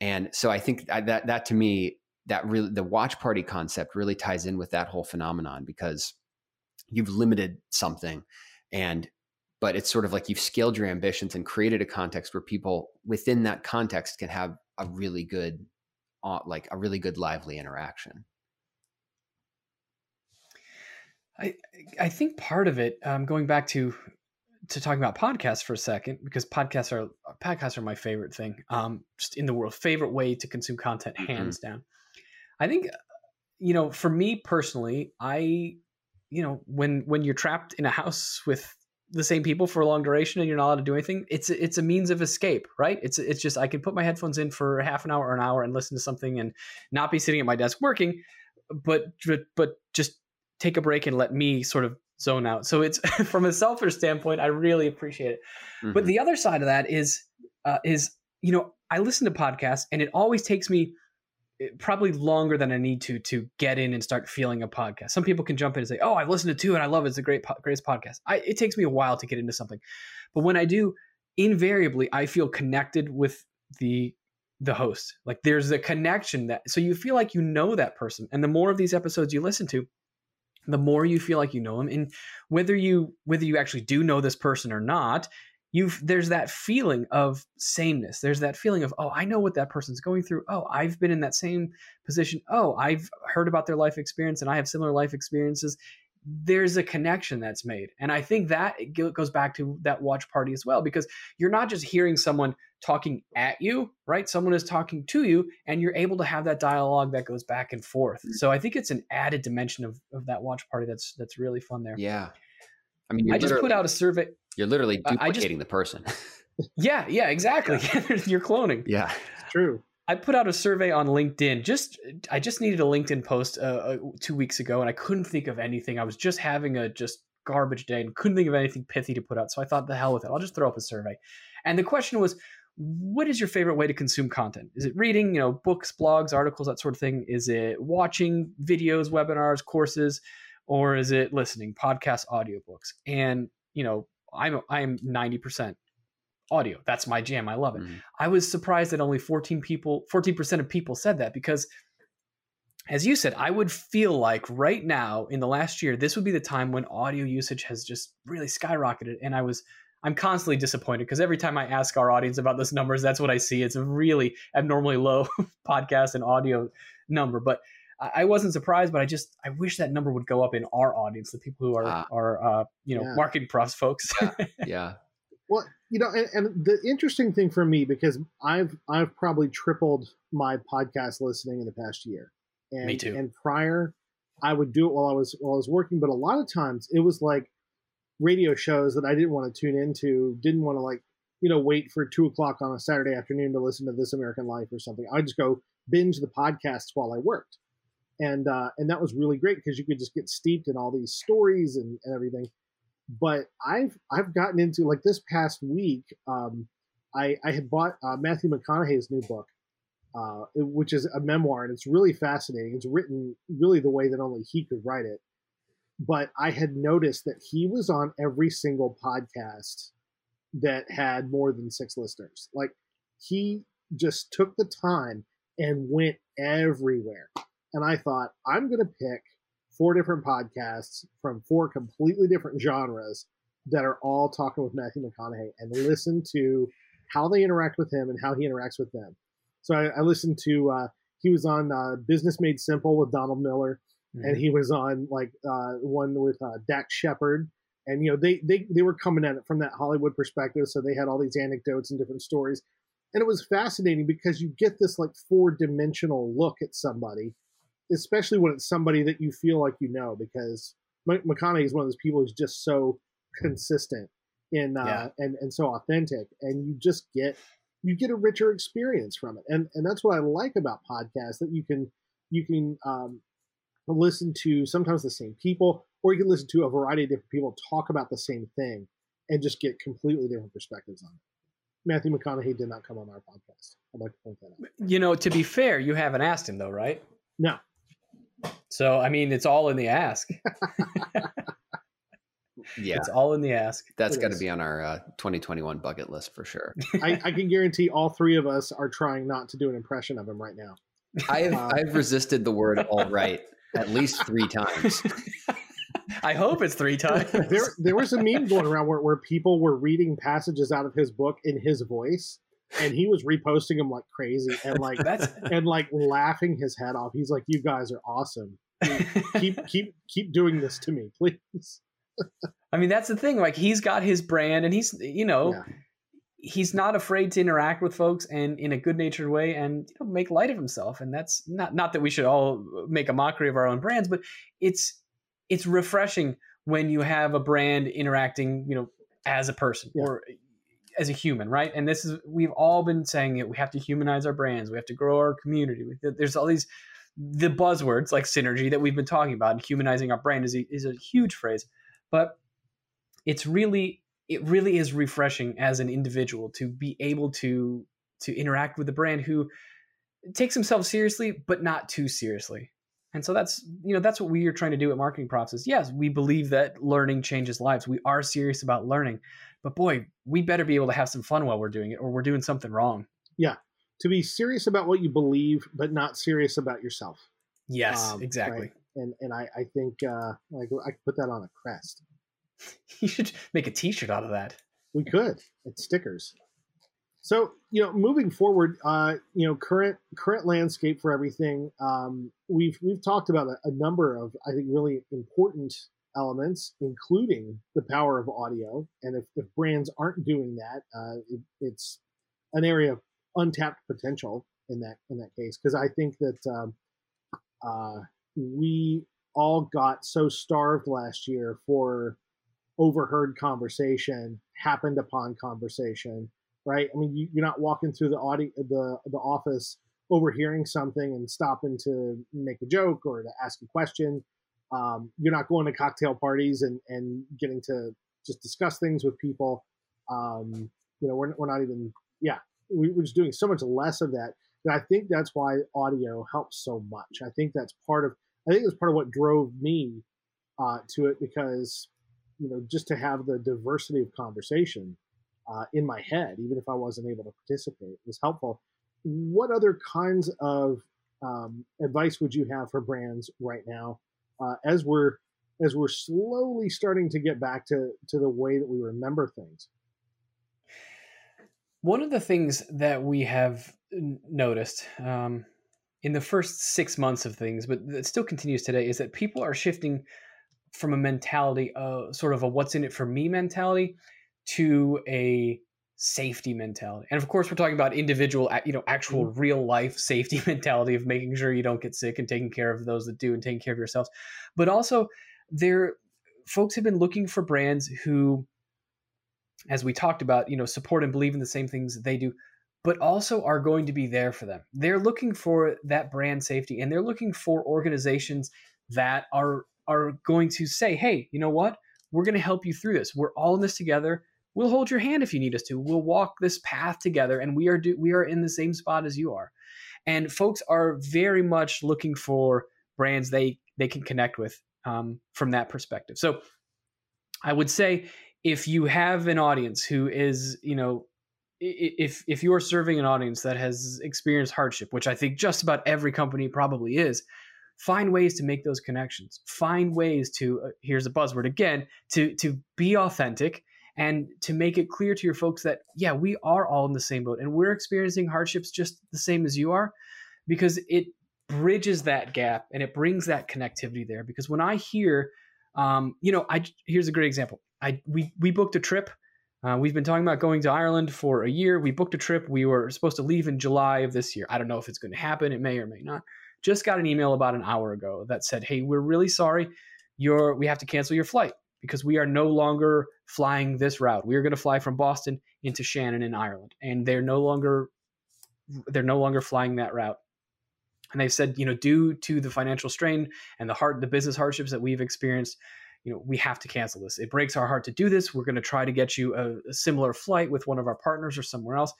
and so i think that that to me that really the watch party concept really ties in with that whole phenomenon because you've limited something and but it's sort of like you've scaled your ambitions and created a context where people within that context can have a really good uh, like a really good lively interaction. I I think part of it, um, going back to to talking about podcasts for a second, because podcasts are podcasts are my favorite thing, um, just in the world, favorite way to consume content, mm-hmm. hands mm-hmm. down. I think, you know, for me personally, I, you know, when when you're trapped in a house with the same people for a long duration and you're not allowed to do anything, it's it's a means of escape, right? It's it's just I can put my headphones in for half an hour or an hour and listen to something and not be sitting at my desk working, but but just take a break and let me sort of zone out. So it's from a selfish standpoint, I really appreciate it. Mm-hmm. But the other side of that is uh, is you know I listen to podcasts and it always takes me eh, probably longer than I need to to get in and start feeling a podcast. Some people can jump in and say, "Oh, I've listened to two and I love it. It's a great po- greatest podcast." I, it takes me a while to get into something, but when I do, invariably I feel connected with the the host. Like there's a connection that so you feel like you know that person, and the more of these episodes you listen to, the more you feel like you know them and whether you whether you actually do know this person or not you there's that feeling of sameness. There's that feeling of oh i know what that person's going through. Oh i've been in that same position. Oh i've heard about their life experience and i have similar life experiences there's a connection that's made and i think that goes back to that watch party as well because you're not just hearing someone talking at you, right? Someone is talking to you, and you're able to have that dialogue that goes back and forth. Mm. So I think it's an added dimension of, of that watch party that's that's really fun there. Yeah, I mean, I just put out a survey. You're literally duplicating just, the person. yeah, yeah, exactly. You're cloning. Yeah, it's true. I put out a survey on LinkedIn. Just I just needed a LinkedIn post uh, uh, two weeks ago, and I couldn't think of anything. I was just having a just garbage day and couldn't think of anything pithy to put out. So I thought, the hell with it. I'll just throw up a survey. And the question was, what is your favorite way to consume content? Is it reading, you know, books, blogs, articles, that sort of thing? Is it watching videos, webinars, courses, or is it listening, podcasts, audiobooks? And, you know, I'm I'm 90% audio. That's my jam. I love it. Mm-hmm. I was surprised that only 14 people, 14% of people said that because as you said, I would feel like right now in the last year, this would be the time when audio usage has just really skyrocketed. And I was I'm constantly disappointed because every time I ask our audience about those numbers, that's what I see. It's a really abnormally low podcast and audio number. But I wasn't surprised, but I just I wish that number would go up in our audience, the people who are ah. are uh, you know yeah. marketing profs folks. yeah. yeah. Well, you know, and, and, the interesting thing for me because I've I've probably tripled my podcast listening in the past year. And, me too. And prior, I would do it while I was while I was working, but a lot of times it was like radio shows that I didn't want to tune into, didn't want to like, you know, wait for two o'clock on a Saturday afternoon to listen to This American Life or something. I just go binge the podcasts while I worked, and uh, and that was really great because you could just get steeped in all these stories and, and everything. But I've I've gotten into like this past week. Um, I I had bought uh, Matthew McConaughey's new book, uh, which is a memoir, and it's really fascinating. It's written really the way that only he could write it. But I had noticed that he was on every single podcast that had more than six listeners. Like he just took the time and went everywhere. And I thought, I'm going to pick four different podcasts from four completely different genres that are all talking with Matthew McConaughey and listen to how they interact with him and how he interacts with them. So I, I listened to uh, he was on uh, Business Made Simple with Donald Miller, mm-hmm. and he was on like uh, one with uh, Dax Shepard, and you know they they they were coming at it from that Hollywood perspective, so they had all these anecdotes and different stories, and it was fascinating because you get this like four dimensional look at somebody, especially when it's somebody that you feel like you know, because McConaughey is one of those people who's just so consistent in uh, yeah. and and so authentic, and you just get you get a richer experience from it. And and that's what I like about podcasts that you can you can um, listen to sometimes the same people, or you can listen to a variety of different people talk about the same thing and just get completely different perspectives on it. Matthew McConaughey did not come on our podcast. I'd like to point that out. You know, to be fair, you haven't asked him though, right? No. So I mean, it's all in the ask. Yeah, it's all in the ask. That's got to be on our uh, 2021 bucket list for sure. I, I, can guarantee all three of us are trying not to do an impression of him right now. I've uh, I've resisted the word "all right" at least three times. I hope it's three times. There, there was a meme going around where, where people were reading passages out of his book in his voice, and he was reposting them like crazy and like that's and like laughing his head off. He's like, "You guys are awesome. Keep keep keep doing this to me, please." I mean, that's the thing. Like, he's got his brand, and he's you know. Yeah. He's not afraid to interact with folks and in a good natured way and you know, make light of himself. And that's not not that we should all make a mockery of our own brands, but it's it's refreshing when you have a brand interacting, you know, as a person yeah. or as a human, right? And this is we've all been saying it. We have to humanize our brands. We have to grow our community. There's all these the buzzwords like synergy that we've been talking about. And humanizing our brand is a, is a huge phrase but it's really it really is refreshing as an individual to be able to to interact with a brand who takes himself seriously but not too seriously. And so that's you know that's what we are trying to do at marketing profs is yes we believe that learning changes lives. We are serious about learning but boy we better be able to have some fun while we're doing it or we're doing something wrong. Yeah to be serious about what you believe but not serious about yourself yes um, exactly right? and and I I think uh, I I could put that on a crest. you should make a T-shirt out of that. We could. It's stickers. So you know, moving forward, uh, you know, current current landscape for everything. Um, we've we've talked about a, a number of I think really important elements, including the power of audio. And if, if brands aren't doing that, uh, it, it's an area of untapped potential in that in that case. Because I think that um, uh, we all got so starved last year for overheard conversation, happened upon conversation, right? I mean, you, are not walking through the audi- the the office overhearing something and stopping to make a joke or to ask a question. Um, you're not going to cocktail parties and and getting to just discuss things with people. Um, you know, we're, we're not even yeah, we, we're just doing so much less of that. And I think that's why audio helps so much. I think that's part of I think it's part of what drove me uh, to it because you know just to have the diversity of conversation uh, in my head, even if I wasn't able to participate, was helpful. What other kinds of um, advice would you have for brands right now uh, as we're as we're slowly starting to get back to to the way that we remember things? One of the things that we have noticed, um, in the first six months of things, but it still continues today, is that people are shifting from a mentality, of sort of a what's in it for me mentality, to a safety mentality. And of course, we're talking about individual, you know, actual mm-hmm. real life safety mentality of making sure you don't get sick and taking care of those that do and taking care of yourselves. But also, they're folks have been looking for brands who, as we talked about, you know, support and believe in the same things they do, but also are going to be there for them. They're looking for that brand safety and they're looking for organizations that are are going to say, "Hey, you know what? We're going to help you through this. We're all in this together. We'll hold your hand if you need us to. We'll walk this path together and we are do, we are in the same spot as you are." And folks are very much looking for brands they they can connect with um, from that perspective. So I would say if you have an audience who is, you know, if if you are serving an audience that has experienced hardship, which I think just about every company probably is, find ways to make those connections. Find ways to uh, here's a buzzword again to to be authentic and to make it clear to your folks that yeah, we are all in the same boat and we're experiencing hardships just the same as you are because it bridges that gap and it brings that connectivity there because when I hear um, you know, I here's a great example. I we we booked a trip uh, we've been talking about going to Ireland for a year. We booked a trip. We were supposed to leave in July of this year. I don't know if it's going to happen. It may or may not. Just got an email about an hour ago that said, "Hey, we're really sorry. We have to cancel your flight because we are no longer flying this route. We are going to fly from Boston into Shannon in Ireland, and they're no longer they're no longer flying that route." And they've said, you know, due to the financial strain and the hard the business hardships that we've experienced, you know, we have to cancel this. It breaks our heart to do this. We're going to try to get you a, a similar flight with one of our partners or somewhere else.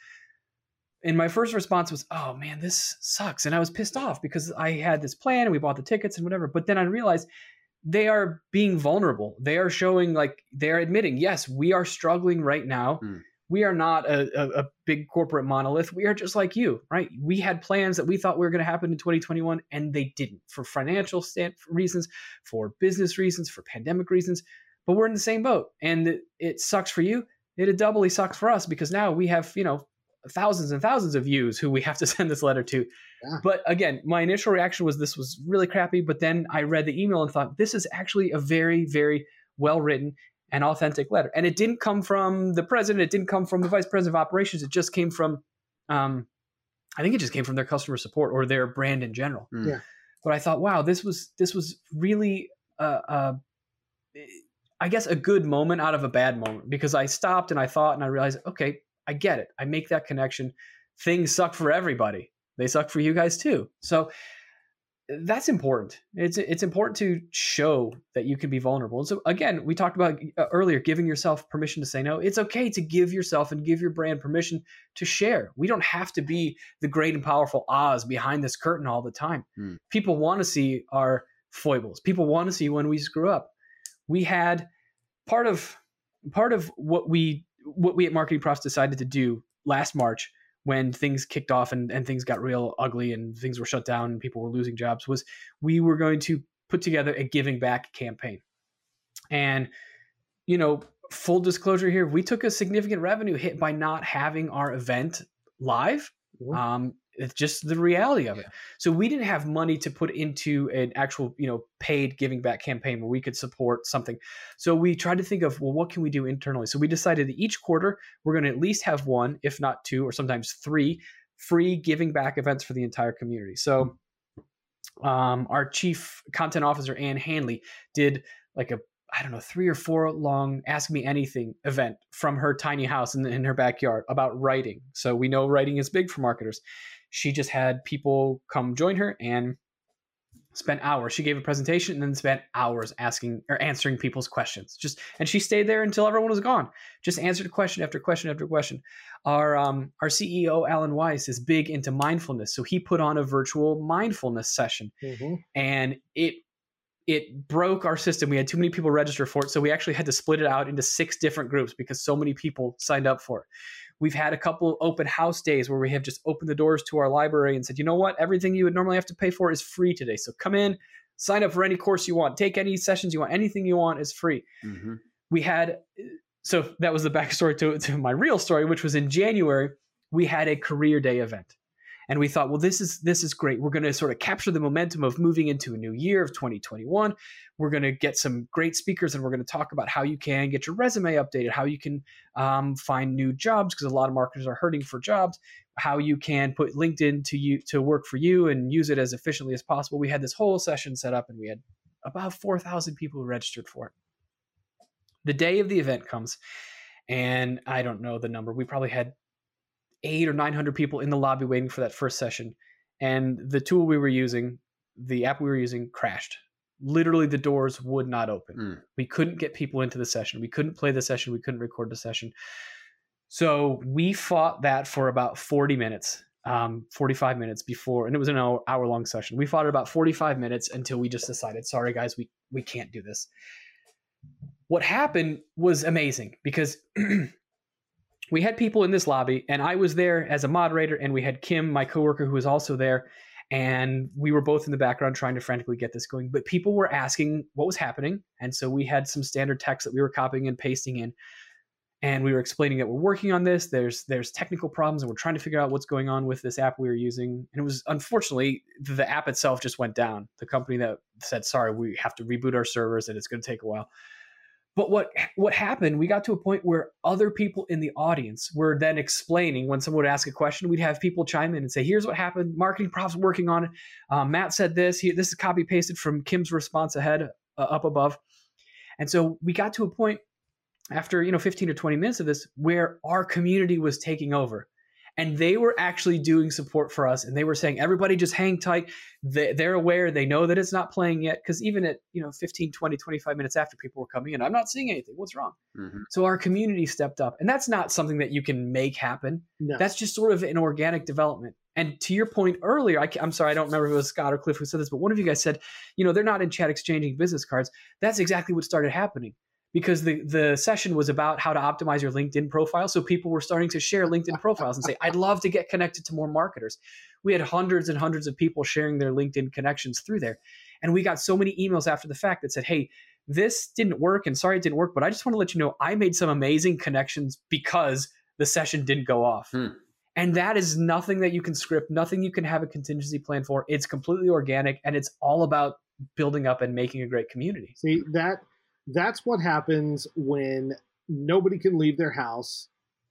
And my first response was, oh man, this sucks. And I was pissed off because I had this plan and we bought the tickets and whatever. But then I realized they are being vulnerable. They are showing like they're admitting, yes, we are struggling right now. Mm we are not a, a, a, big corporate monolith. We are just like you, right? We had plans that we thought were going to happen in 2021, and they didn't for financial reasons, for business reasons, for pandemic reasons. But we're in the same boat, and it, it sucks for you. It doubly sucks for us because now we have, you know, thousands and thousands of views who we have to send this letter to. Yeah. But again, my initial reaction was this was really crappy. But then I read the email and thought this is actually a very, very well written an authentic letter. And it didn't come from the president. It didn't come from the vice president of operations. It just came from, um, I think it just came from their customer support or their brand in general. Hmm. Yeah. But I thought, wow, this was this was really, uh, uh, I guess, a good moment out of a bad moment because I stopped and I thought and I realized, okay, I get it. I make that connection. Things suck for everybody. They suck for you guys too. So that's important. It's it's important to show that you can be vulnerable. And so again, we talked about uh, earlier giving yourself permission to say no. It's okay to give yourself and give your brand permission to share. We don't have to be the great and powerful Oz behind this curtain all the time. Hmm. People want to see our foibles. People want to see when we screw up. We had part of part of what we what we at Marketing Profs decided to do last March when things kicked off and, and things got real ugly and things were shut down and people were losing jobs was we were going to put together a giving back campaign. And, you know, full disclosure here, we took a significant revenue hit by not having our event live. Mm-hmm. Um, it's just the reality of it. So we didn't have money to put into an actual, you know, paid giving back campaign where we could support something. So we tried to think of, well, what can we do internally? So we decided that each quarter we're going to at least have one, if not two, or sometimes three free giving back events for the entire community. So um, our chief content officer Ann Handley did like a I don't know, three or four long Ask Me Anything event from her tiny house in, in her backyard about writing. So we know writing is big for marketers she just had people come join her and spent hours. She gave a presentation and then spent hours asking or answering people's questions. Just and she stayed there until everyone was gone. Just answered question after question after question. Our um, our CEO Allen Weiss is big into mindfulness, so he put on a virtual mindfulness session, mm-hmm. and it it broke our system. We had too many people register for it, so we actually had to split it out into six different groups because so many people signed up for it. We've had a couple open house days where we have just opened the doors to our library and said, you know what, everything you would normally have to pay for is free today. So come in, sign up for any course you want, take any sessions you want, anything you want is free. Mm-hmm. We had, so that was the backstory to, to my real story, which was in January, we had a career day event and we thought well this is this is great. We're going to sort of capture the momentum of moving into a new year of 2021 we're going to get some great speakers and we're going to talk about how you can get your resume updated how you can um, find new jobs because a lot of marketers are hurting for jobs how you can put linkedin to you to work for you and use it as efficiently as possible. We had this whole session set up and we had about 4000 people registered for it. The day of the event comes, and I don't know the number. We probably had eight or 900 people in the lobby waiting for that first session. And the tool we were using, the app we were using, crashed. Literally, the doors would not open. Mm. We couldn't get people into the session. We couldn't play the session. We couldn't record the session. So we fought that for about 40 minutes, um, 45 minutes before, and it was an hour, hour long session. We fought it about 45 minutes until we just decided, sorry guys, we we can't do this. What happened was amazing because we had people in this lobby, and I was there as a moderator, and we had Kim, my coworker, who was also there, and we were both in the background trying to frantically get this going. But people were asking what was happening, and so we had some standard text that we were copying and pasting in, and we were explaining that we're working on this. There's there's technical problems, and we're trying to figure out what's going on with this app we were using. And it was unfortunately the app itself just went down. The company that said, "Sorry, we have to reboot our servers, and it's going to take a while." But what what happened? We got to a point where other people in the audience were then explaining when someone would ask a question. We'd have people chime in and say, "Here's what happened. Marketing profs working on it. Um, Matt said this. He, this is copy pasted from Kim's response ahead uh, up above." And so we got to a point after you know 15 or 20 minutes of this where our community was taking over and they were actually doing support for us and they were saying everybody just hang tight. They, are aware. They know that it's not playing yet. Because even at you know 15 20 25 minutes after people were coming in i'm not seeing anything. What's wrong? Mhm. so our community stepped up and that's not something that you can make happen. No. that's just sort of an organic development. And to your point earlier I, am sorry i don't remember if it was scott or cliff who said this but one of you guys said you know they're not in chat exchanging business cards. That's exactly what started happening because the the session was about how to optimize your LinkedIn profile. So people were starting to share LinkedIn profiles and say, "I'd love to get connected to more marketers." We had hundreds and hundreds of people sharing their LinkedIn connections through there, and we got so many emails after the fact that said, "Hey." This didn't work, and sorry it didn't work, but I just want to let you know I made some amazing connections because the session didn't go off. Hmm. And that is nothing that you can script, nothing you can have a contingency plan for. It's completely organic, and it's all about building up and making a great community. See that that's what happens when nobody can leave their house,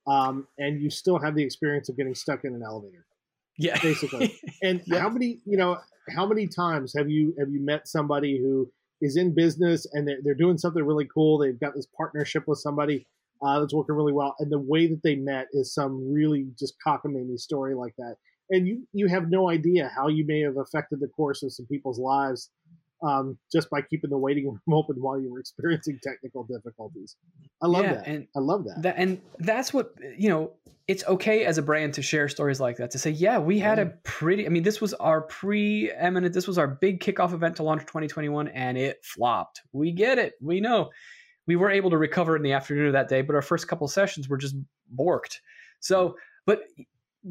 um, and you still have the experience of getting stuck in an elevator. Yeah, Basically. And Yeah. how many you know how many times have you have you met somebody who is in business and they're, they're doing something really cool? They've got this partnership with somebody uh, that's working really well, and the way that they met is some really just cockamamie story like that. And you you have no idea how you may have affected the course of some people's lives um, just by keeping the waiting room open while you were experiencing technical difficulties. I love Yeah, that. and I love that. that and that's what you know it's okay as a brand to share stories like that to say yeah we had a pretty i mean this was our preeminent this was our big kickoff event to launch 2021 and it flopped we get it we know we were able to recover in the afternoon of that day but our first couple sessions were just borked so but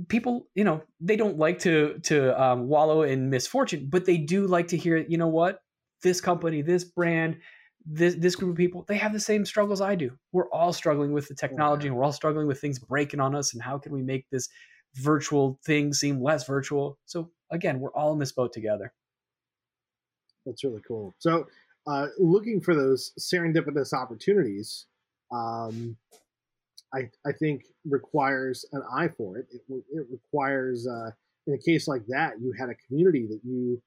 people you know they don't like to to um, wallow in misfortune but they do like to hear you know what this company this brand this this group of people they have the same struggles I do. We're all struggling with the technology and we're all struggling with things breaking on us and how can we make this virtual thing seem less virtual? So again, we're all in this boat together. That's really cool. So, uh, looking for those serendipitous opportunities, um, I, I think requires an eye for it. It, it requires, uh, in a case like that, you had a community that you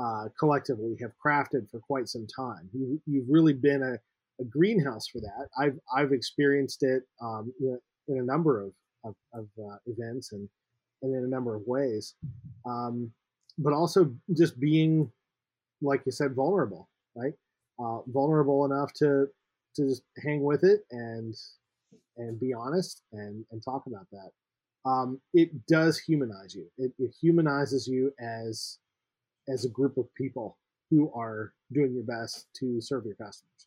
uh, collectively have crafted for quite some time. You, you've really been a, a greenhouse for that. I've I've experienced it um, you know, in a number of of, of uh, events and and in a number of ways, um, but also just being like you said, vulnerable, right? Uh, vulnerable enough to to just hang with it and and be honest and and talk about that. Um, it does humanize you. It, it humanizes you as as a group of people who are doing your best to serve your customers.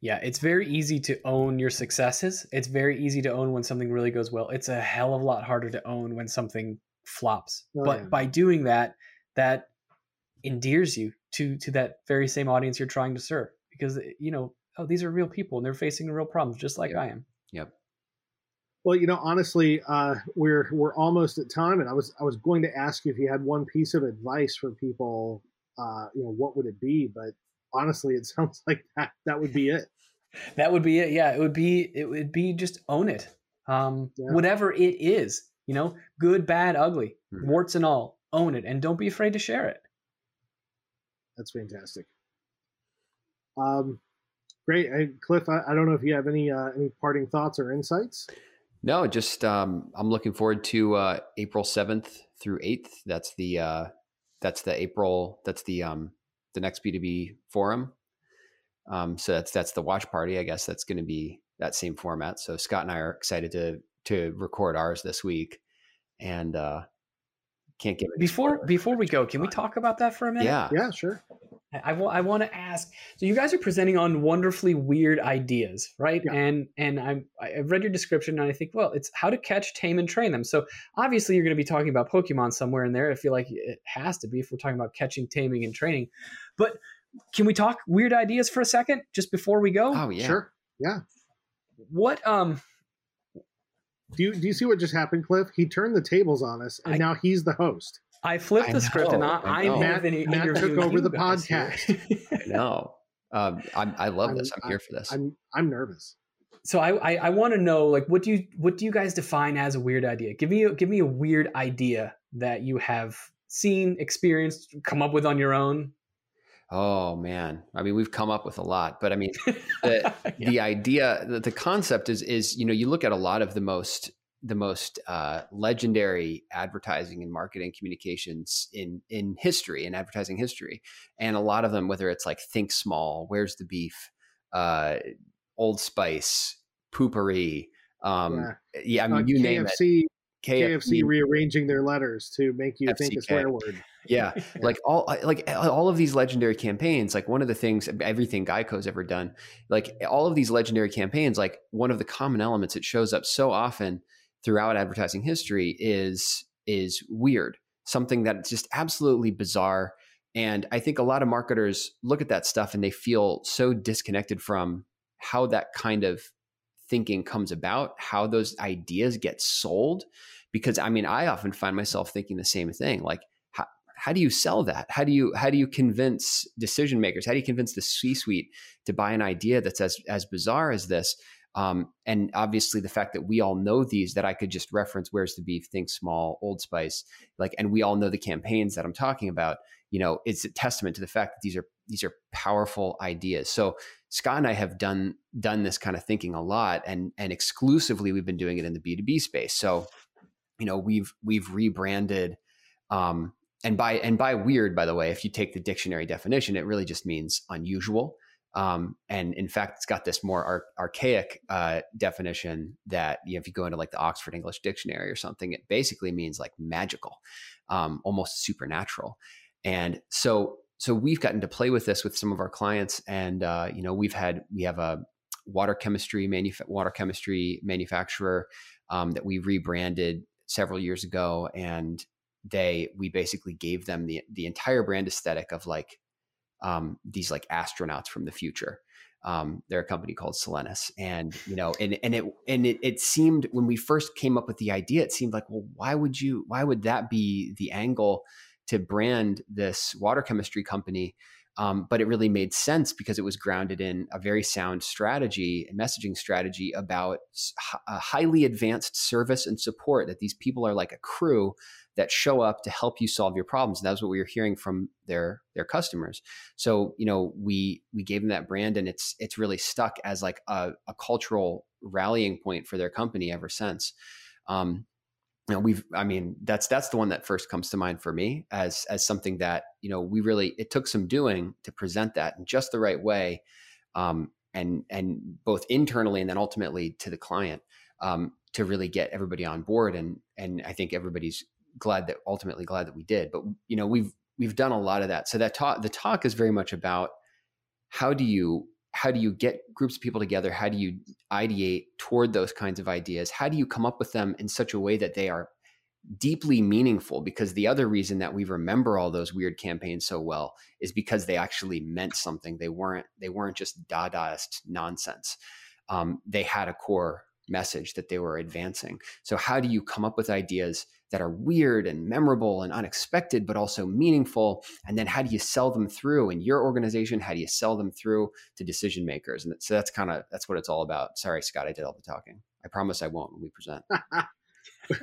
Yeah, it's very easy to own your successes. It's very easy to own when something really goes well. It's a hell of a lot harder to own when something flops. Oh, but yeah. by doing that, that endears you to to that very same audience you're trying to serve because you know, oh, these are real people and they're facing real problems just like Yeah. I am. Yep. Well, you know, honestly, uh, we're we're almost at time, and I was I was going to ask you if you had one piece of advice for people. Uh, you know, what would it be? But honestly, it sounds like that that would be it. That would be it. Yeah, it would be it would be just own it. Um Yeah. whatever it is, you know, good, bad, ugly, Mhm. warts and all. Own it and don't be afraid to share it. That's fantastic. Um, Great, I, Cliff. I, I, don't know if you have any uh, any parting thoughts or insights. No, just um, I'm looking forward to uh, April seventh through eighth. That's the uh, that's the April. That's the um, the next B2B forum. Um, so that's that's the watch party. I guess that's going to be that same format. So Scott and I are excited to to record ours this week, and uh, can't get before before we go. Can we talk about that for a minute? Yeah, yeah, sure. I, I want to ask. So you guys are presenting on wonderfully weird ideas, right? Yeah. And and I'm I've read your description and I think, well, it's how to catch, tame, and train them. So obviously you're going to be talking about Pokemon somewhere in there. I feel like it has to be if we're talking about catching, taming, and training. But can we talk weird ideas for a second just before we go? Oh yeah, sure, yeah. What um. Do you, do you see what just happened, Cliff? He turned the tables on us, and I, now he's the host. I flipped I the know, script and I, I, I Matt, Matt took over the podcast. I know. Um, I'm, I love I'm, this. I'm, here for this. I'm I'm nervous. So I I, I want to know like what do you what do you guys define as a weird idea? Give me a, give me a weird idea that you have seen, experienced, come up with on your own. Oh man, I mean we've come up with a lot, but I mean the yeah. the idea, the, the concept is is you know you look at a lot of the most the most uh, legendary advertising and marketing communications in in history in advertising history and a lot of them whether it's like think small where's the beef uh, old spice Poo-Pourri um, yeah. yeah i mean uh, you KFC, name it KFC, KFC rearranging their letters to make you FCK. think a swear word. Yeah. yeah. like all like all of these legendary campaigns. Like one of the things, everything Geico's ever done. Like all of these legendary campaigns. Like one of the common elements that shows up so often throughout advertising history is is weird, something that's just absolutely bizarre. And I think a lot of marketers look at that stuff and they feel so disconnected from how that kind of thinking comes about, how those ideas get sold. Because I mean, I often find myself thinking the same thing. Like, how, how do you sell that? How do you how do you convince decision makers? How do you convince the C-suite to buy an idea that's as as bizarre as this? Um, and obviously, the fact that we all know these, that I could just reference "Where's the Beef," "Think Small," "Old Spice," like, and we all know the campaigns that I'm talking about. You know, it's a testament to the fact that these are these are powerful ideas. So Scott and I have done done this kind of thinking a lot, and and exclusively we've been doing it in the B two B space. So, you know, we've we've rebranded. Um, and by and by weird, by the way, if you take the dictionary definition, it really just means unusual. Um, and in fact, it's got this more ar- archaic uh, definition that you know, if you go into like the Oxford English Dictionary or something, it basically means like magical, um, almost supernatural. And so, so we've gotten to play with this with some of our clients, and uh, you know, we've had we have a water chemistry manuf- water chemistry manufacturer um, that we rebranded several years ago, and they we basically gave them the the entire brand aesthetic of like um, these like astronauts from the future. Um, they're a company called Solenis, and you know, and and it and it, it seemed when we first came up with the idea, it seemed like, well, why would you? Why would that be the angle to brand this water chemistry company? Um, but it really made sense because it was grounded in a very sound strategy and messaging strategy about a highly advanced service and support that these people are like a crew that show up to help you solve your problems. And that's what we were hearing from their their customers. So you know we we gave them that brand, and it's it's really stuck as like a, a cultural rallying point for their company ever since. Um, you know, we've I mean that's that's the one that first comes to mind for me as as something that you know we really it took some doing to present that in just the right way. Um, and and both internally and then ultimately to the client um, to really get everybody on board and and I think everybody's glad that ultimately glad that we did. But you know, we've we've done a lot of that. So that talk the talk is very much about how do you how do you get groups of people together? How do you ideate toward those kinds of ideas? How do you come up with them in such a way that they are deeply meaningful? Because the other reason that we remember all those weird campaigns so well is because they actually meant something. They weren't they weren't just Dadaist nonsense. Um, they had a core message that they were advancing. So how do you come up with ideas that are weird and memorable and unexpected, but also meaningful? And then how do you sell them through in your organization? How do you sell them through to decision makers? And so that's kind of that's what it's all about. Sorry, Scott, I did all the talking. I promise I won't when we present.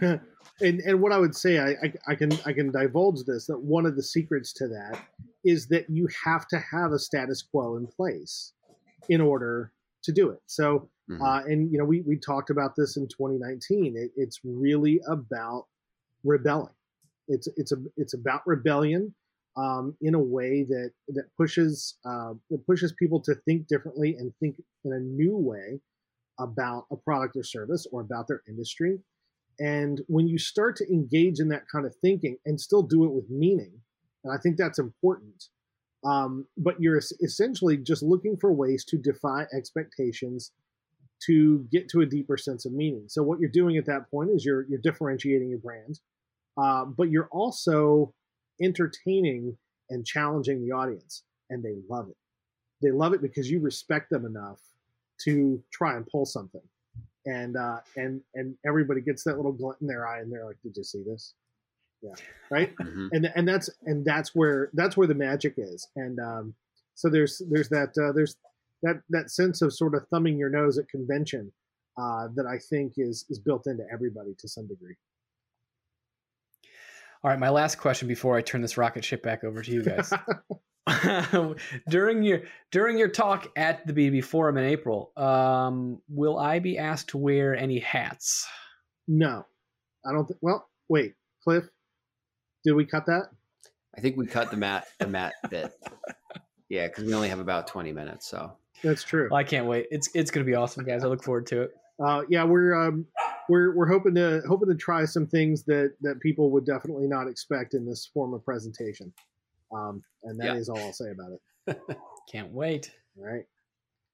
and and what I would say, I, I, I can I can divulge this that one of the secrets to that is that you have to have a status quo in place. in order to do it. So, Mhm. uh, and you know, we we talked about this in 2019. It, it's really about rebelling. It's it's a it's about rebellion um, in a way that that pushes uh, that pushes people to think differently and think in a new way about a product or service or about their industry. And when you start to engage in that kind of thinking and still do it with meaning, and I think that's important. Um, but you're essentially just looking for ways to defy expectations to get to a deeper sense of meaning. So what you're doing at that point is you're you're differentiating your brand, uh, but you're also entertaining and challenging the audience, and they love it. They love it because you respect them enough to try and pull something, and uh, and and everybody gets that little glint in their eye, and they're like, "Did you see this?" Yeah, right Mhm. and and that's and that's where that's where the magic is and um, so there's there's that uh, there's that that sense of sort of thumbing your nose at convention uh, that I think is is built into everybody to some degree. All right, my last question before I turn this rocket ship back over to you guys. during your during your talk at the BB Forum in April, um, will I be asked to wear any hats? No, I don't. Th- well, wait, Cliff, did we cut that? I think we cut the mat the mat bit. Yeah, because we only have about twenty minutes. So That's true. Well, I can't wait. It's it's gonna be awesome, guys. I look forward to it. Uh, yeah, we're um, we're we're hoping to hoping to try some things that that people would definitely not expect in this form of presentation. Um, and that is all I'll say about it. Can't wait. All right.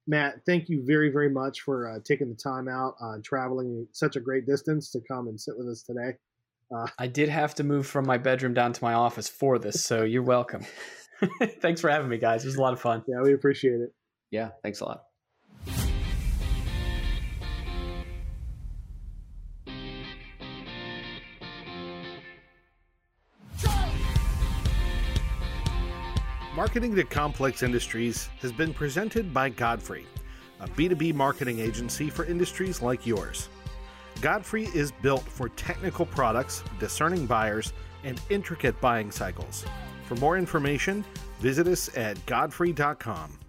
Matt, thank you very, very much for uh, taking the time out uh, traveling such a great distance to come and sit with us today. I did have to move from my bedroom down to my office for this, so you're welcome. Thanks for having me, guys. It was a lot of fun. Yeah, we appreciate it. Yeah, thanks a lot. Marketing to Complex Industries has been presented by Godfrey, a B2B marketing agency for industries like yours. Godfrey is built for technical products, discerning buyers, and intricate buying cycles. For more information, visit us at godfrey.com.